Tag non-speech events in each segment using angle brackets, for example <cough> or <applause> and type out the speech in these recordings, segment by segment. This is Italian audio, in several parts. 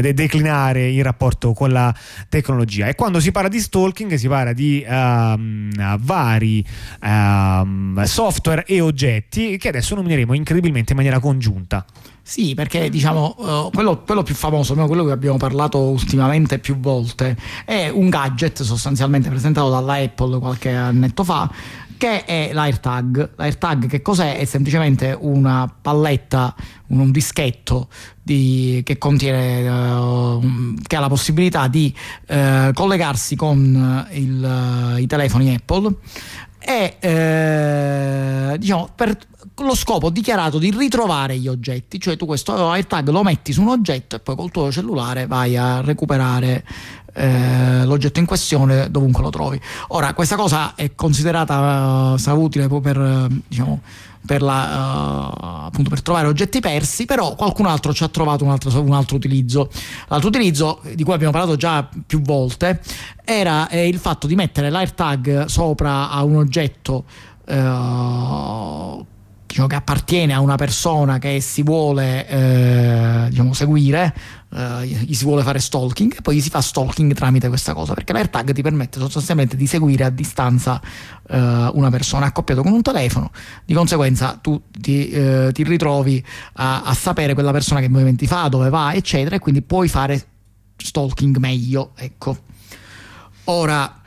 de- declinare in rapporto con la tecnologia. E quando si parla di stalking si parla di um, vari um, software e oggetti che adesso nomineremo incredibilmente in maniera congiunta. Sì, perché diciamo uh, quello, quello, più famoso, quello che abbiamo parlato ultimamente più volte, è un gadget sostanzialmente presentato dalla Apple qualche annetto fa che è l'AirTag. L'AirTag che cos'è? È semplicemente una palletta, un, un dischetto di, che contiene, uh, che ha la possibilità di uh, collegarsi con il, uh, i telefoni Apple e diciamo per lo scopo dichiarato di ritrovare gli oggetti, cioè tu questo AirTag lo metti su un oggetto e poi col tuo cellulare vai a recuperare eh, l'oggetto in questione dovunque lo trovi. Ora, questa cosa è considerata uh, sarà utile per, uh, diciamo, per, la, uh, appunto per trovare oggetti persi, però qualcun altro ci ha trovato un altro, un altro utilizzo. L'altro utilizzo, di cui abbiamo parlato già più volte, era eh, il fatto di mettere l'AirTag sopra a un oggetto diciamo, che appartiene a una persona che si vuole eh, diciamo, seguire, eh, gli si vuole fare stalking e poi gli si fa stalking tramite questa cosa perché l'AirTag ti permette sostanzialmente di seguire a distanza eh, una persona accoppiato con un telefono, di conseguenza tu ti, eh, ti ritrovi a, a, sapere quella persona che movimenti fa, dove va, eccetera, e quindi puoi fare stalking meglio. Ecco. Ora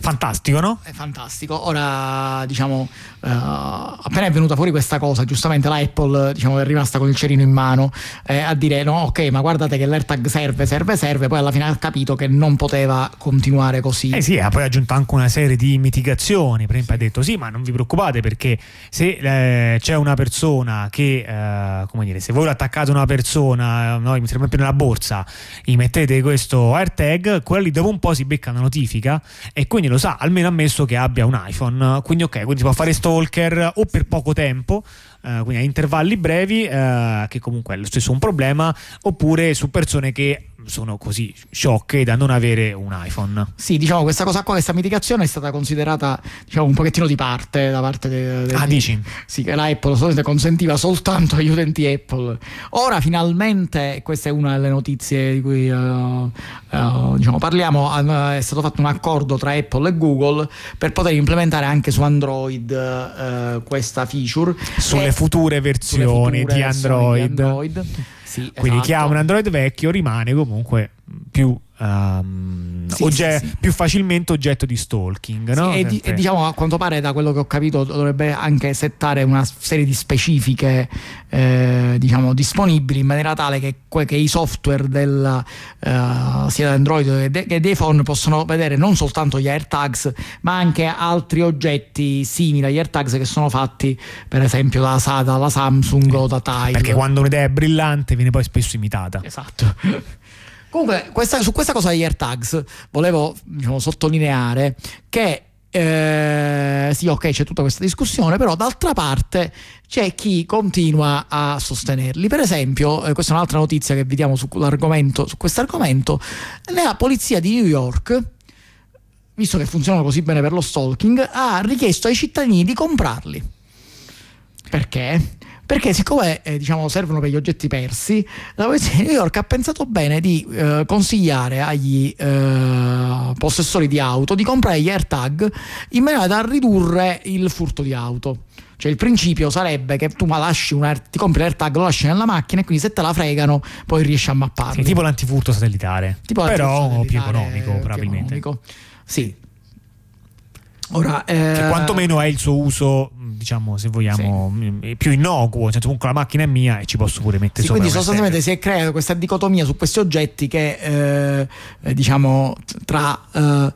Fantastico, no? È fantastico. Ora, diciamo, uh, appena è venuta fuori questa cosa, giustamente la Apple diciamo, è rimasta con il cerino in mano eh, a dire no, ok, ma guardate che l'AirTag serve, serve, serve. Poi alla fine ha capito che non poteva continuare così. Eh sì, ha poi aggiunto anche una serie di mitigazioni. Per esempio, ha detto sì, ma non vi preoccupate perché se eh, c'è una persona che, eh, come dire, se voi attaccate una persona, no, per esempio nella borsa, gli mettete questo AirTag, quelli dopo un po' si becca una notifica e quindi lo sa, almeno ammesso che abbia un iPhone. Quindi ok, quindi si può fare stalker o per poco tempo, eh, quindi a intervalli brevi, eh, che comunque è lo stesso un problema, oppure su persone che sono così sciocche da non avere un iPhone. Sì, diciamo questa cosa qua, questa mitigazione è stata considerata diciamo, un pochettino di parte da parte de, de, ah, dici? Sì, che la Apple solamente consentiva soltanto agli utenti Apple. Ora finalmente, questa è una delle notizie di cui uh, uh, diciamo, parliamo, uh, è stato fatto un accordo tra Apple e Google per poter implementare anche su Android questa feature. Sulle future versioni future di Android. Android. Sì, Quindi esatto. chi ha un Android vecchio rimane comunque più um, sì, ogge- sì, più facilmente oggetto di stalking. No? E, di, e, diciamo a quanto pare, da quello che ho capito, dovrebbe anche settare una serie di specifiche eh, diciamo, disponibili in maniera tale che, che i software del, uh, sia Android che, che dei phone possono vedere non soltanto gli AirTags, ma anche altri oggetti simili agli AirTags che sono fatti, per esempio, da, dalla Samsung o da Tile. Perché quando un'idea è brillante viene poi spesso imitata. Esatto. Comunque, questa, su questa cosa degli AirTags volevo diciamo, sottolineare che eh, sì, ok, c'è tutta questa discussione, però d'altra parte c'è chi continua a sostenerli. Per esempio, eh, questa è un'altra notizia che vediamo su, su questo argomento, la polizia di New York, visto che funzionano così bene per lo stalking, ha richiesto ai cittadini di comprarli. Perché? Perché siccome eh, diciamo, servono per gli oggetti persi, la polizia di New York ha pensato bene di eh, consigliare agli eh, possessori di auto di comprare gli AirTag in maniera da ridurre il furto di auto. Cioè il principio sarebbe che tu lasci un air, ti compri l'AirTag, lo lasci nella macchina e quindi se te la fregano poi riesci a mapparlo. Sì, tipo l'antifurto satellitare. Tipo Però l'antifurto più economico più probabilmente. Economico. Sì, Ora, eh... che quantomeno è il suo uso, diciamo, se vogliamo, sì. più innocuo, nel senso comunque la macchina è mia e ci posso pure mettere sì, sopra. Quindi sostanzialmente si è creata questa dicotomia su questi oggetti che, eh, eh diciamo, tra uh, uh,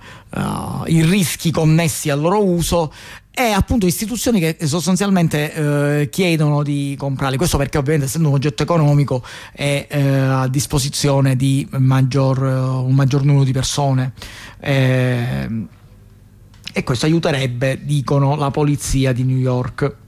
i rischi connessi al loro uso e appunto istituzioni che sostanzialmente eh, chiedono di comprarli. Questo perché ovviamente essendo un oggetto economico è eh, a disposizione di maggior, un maggior numero di persone. Eh, e questo aiuterebbe, dicono, la polizia di New York.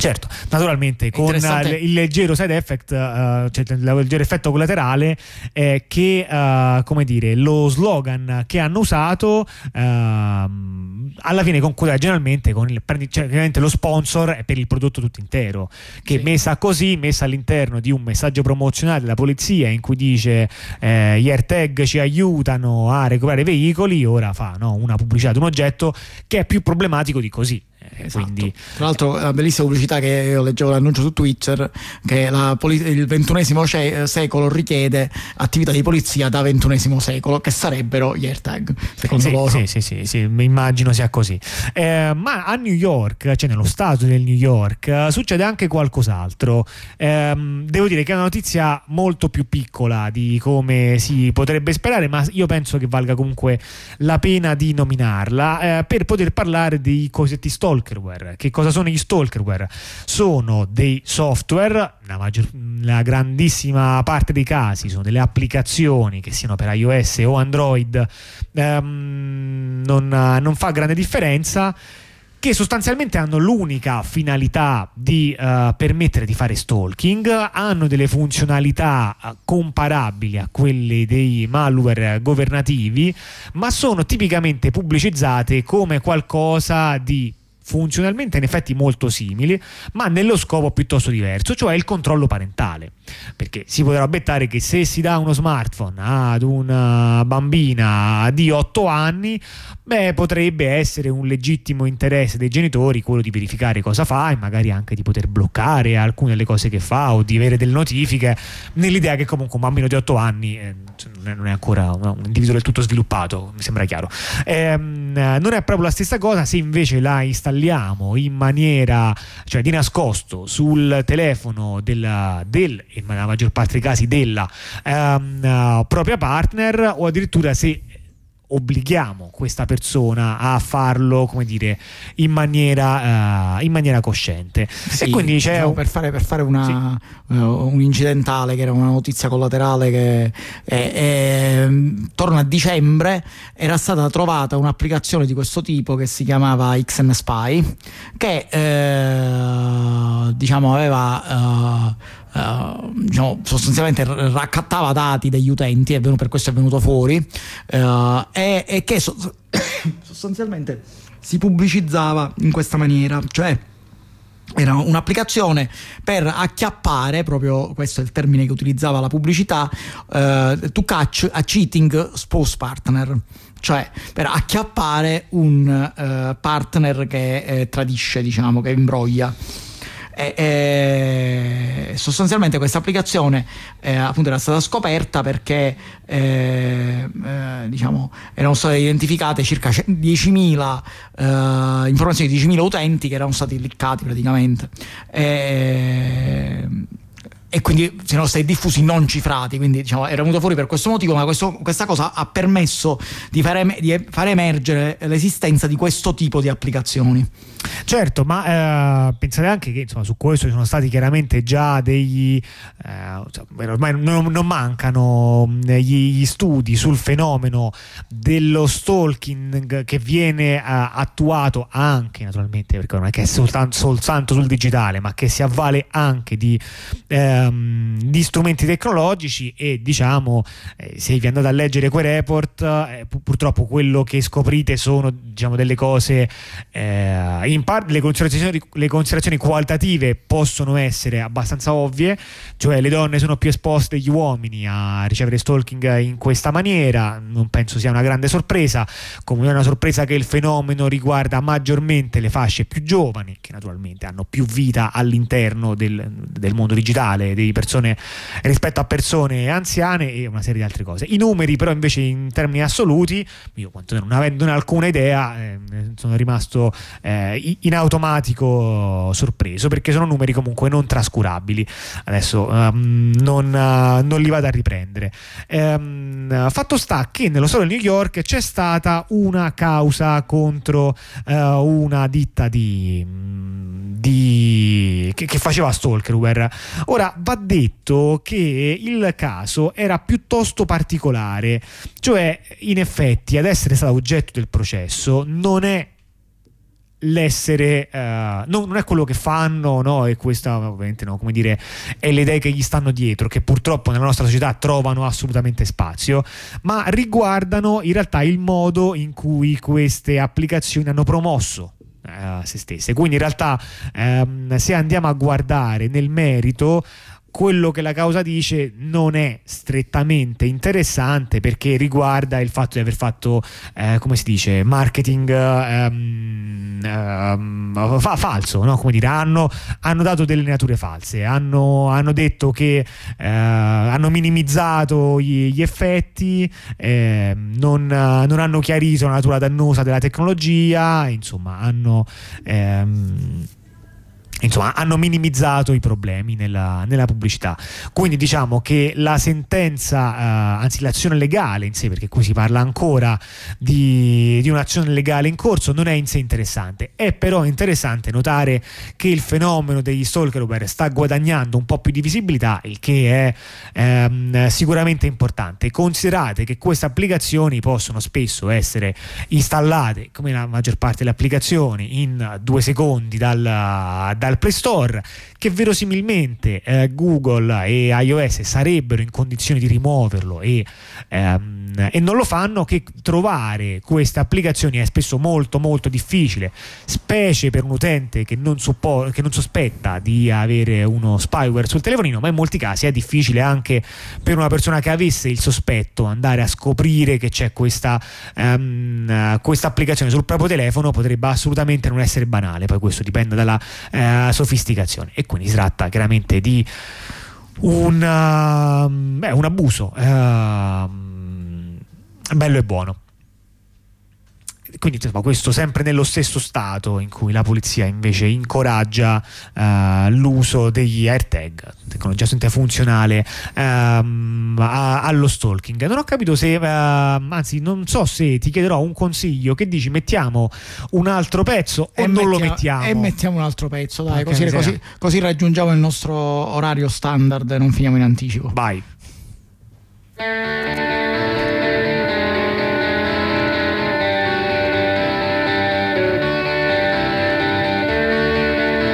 Certo, naturalmente con il leggero side effect, uh, cioè il leggero effetto collaterale è che, uh, come dire, lo slogan che hanno usato uh, alla fine conclude generalmente con il, cioè, lo sponsor è per il prodotto tutto intero, che sì. messa così, messa all'interno di un messaggio promozionale della polizia in cui dice eh, gli AirTag ci aiutano a recuperare i veicoli, ora fa no, una pubblicità di un oggetto che è più problematico di così. Esatto. Quindi... Tra l'altro la bellissima pubblicità che io leggevo l'annuncio su Twitter che poli- il ventunesimo ce- secolo richiede attività di polizia da ventunesimo secolo che sarebbero gli AirTag secondo sì, loro. Sì, sì, sì, sì, immagino sia così. Eh, ma a New York, cioè nello stato del New York, succede anche qualcos'altro. Eh, devo dire che è una notizia molto più piccola di come si potrebbe sperare, ma io penso che valga comunque la pena di nominarla eh, per poter parlare dei cosiddetti stalker stalkerware. Che cosa sono gli stalkerware? Sono dei software, la, maggior, la grandissima parte dei casi sono delle applicazioni che siano per iOS o Android, ehm, non, non fa grande differenza che sostanzialmente hanno l'unica finalità di uh, permettere di fare stalking, hanno delle funzionalità uh, comparabili a quelle dei malware governativi, ma sono tipicamente pubblicizzate come qualcosa di funzionalmente in effetti molto simili, ma nello scopo piuttosto diverso, cioè il controllo parentale. Perché si potrà obiettare che se si dà uno smartphone ad una bambina di 8 anni, beh, potrebbe essere un legittimo interesse dei genitori quello di verificare cosa fa e magari anche di poter bloccare alcune delle cose che fa o di avere delle notifiche, nell'idea che comunque un bambino di 8 anni eh, non è ancora un individuo del tutto sviluppato, mi sembra chiaro. Ehm, non è proprio la stessa cosa se invece la installiamo in maniera, cioè di nascosto, sul telefono della, del, nella maggior parte dei casi della ehm, propria partner o addirittura se obblighiamo questa persona a farlo, come dire, in maniera, uh, in maniera cosciente. Sì, e quindi c'è diciamo, per fare, per fare una, sì. uh, un incidentale, che era una notizia collaterale che è, è, torno a dicembre era stata trovata un'applicazione di questo tipo che si chiamava XN Spy che eh, diciamo aveva uh, diciamo, sostanzialmente raccattava dati degli utenti e per questo è venuto fuori uh, e, e, che so, <coughs> sostanzialmente si pubblicizzava in questa maniera cioè era un'applicazione per acchiappare, proprio questo è il termine che utilizzava la pubblicità, uh, to catch a cheating spouse partner, cioè per acchiappare un uh, partner che eh, tradisce, diciamo, che imbroglia. E, e sostanzialmente questa applicazione eh, appunto era stata scoperta perché eh, eh, diciamo, erano state identificate circa 10.000 eh, informazioni di 10.000 utenti che erano stati cliccati praticamente. E, e quindi siano stati diffusi non cifrati, quindi diciamo, era venuto fuori per questo motivo, ma questo, questa cosa ha permesso di fare, di fare, emergere l'esistenza di questo tipo di applicazioni. Certo, ma eh, pensate anche che insomma, su questo ci sono stati chiaramente già degli... Eh, ormai non, non mancano gli, gli, studi sul fenomeno dello stalking che viene eh, attuato anche naturalmente, perché non è che è soltanto, soltanto sul digitale, ma che si avvale anche di... Eh, ehm, di strumenti tecnologici e diciamo eh, se vi andate a leggere quei report eh, purtroppo quello che scoprite sono diciamo delle cose eh, in parte le considerazioni, le considerazioni qualitative possono essere abbastanza ovvie cioè le donne sono più esposte degli uomini a ricevere stalking in questa maniera non penso sia una grande sorpresa come è una sorpresa che il fenomeno riguarda maggiormente le fasce più giovani che naturalmente hanno più vita all'interno del, del mondo digitale di persone rispetto a persone anziane e una serie di altre cose. I numeri però invece in termini assoluti, io quantomeno non avendone alcuna idea, eh, sono rimasto eh, in automatico sorpreso perché sono numeri comunque non trascurabili. Adesso um, non, uh, non, li vado a riprendere. Um, fatto sta che nello Stato di New York c'è stata una causa contro uh, una ditta di, di che, che faceva stalkerware. Ora va detto che il caso era piuttosto particolare, cioè in effetti ad essere stato oggetto del processo non è l'essere uh, non, non, è quello che fanno no? e questa ovviamente no, come dire è le idee che gli stanno dietro che purtroppo nella nostra società trovano assolutamente spazio ma riguardano in realtà il modo in cui queste applicazioni hanno promosso uh, se stesse quindi in realtà um, se andiamo a guardare nel merito quello che la causa dice non è strettamente interessante perché riguarda il fatto di aver fatto, eh, come si dice, marketing ehm, ehm, fa- falso, no? come dire, hanno, hanno, dato delle nature false, hanno, hanno detto che eh, hanno minimizzato gli, gli effetti, eh, non, non, hanno chiarito la natura dannosa della tecnologia, insomma hanno... Ehm, insomma hanno minimizzato i problemi nella, nella, pubblicità. Quindi diciamo che la sentenza eh, anzi l'azione legale in sé perché qui si parla ancora di, di, un'azione legale in corso non è in sé interessante. È però interessante notare che il fenomeno degli stalkerware sta guadagnando un po' più di visibilità il che è ehm, sicuramente importante. Considerate che queste applicazioni possono spesso essere installate come la maggior parte delle applicazioni in due secondi dal, dal dal Play Store che verosimilmente eh, Google e iOS sarebbero in condizioni di rimuoverlo e, ehm, e, non lo fanno, che trovare queste applicazioni è spesso molto molto difficile, specie per un utente che non, suppo- che non sospetta di avere uno spyware sul telefonino, ma in molti casi è difficile anche per una persona che avesse il sospetto andare a scoprire che c'è questa, um, questa applicazione sul proprio telefono potrebbe assolutamente non essere banale, poi questo dipende dalla uh, sofisticazione. E quindi si tratta chiaramente di un, uh, beh, un abuso uh, bello e buono quindi insomma, questo sempre nello stesso stato in cui la polizia invece incoraggia uh, l'uso degli AirTag, tecnologia funzionale um, a, allo stalking. Non ho capito se, uh, anzi non so se ti chiederò un consiglio, che dici mettiamo un altro pezzo e o non lo mettiamo? E mettiamo un altro pezzo, dai, così, così, così raggiungiamo il nostro orario standard e non finiamo in anticipo. Vai.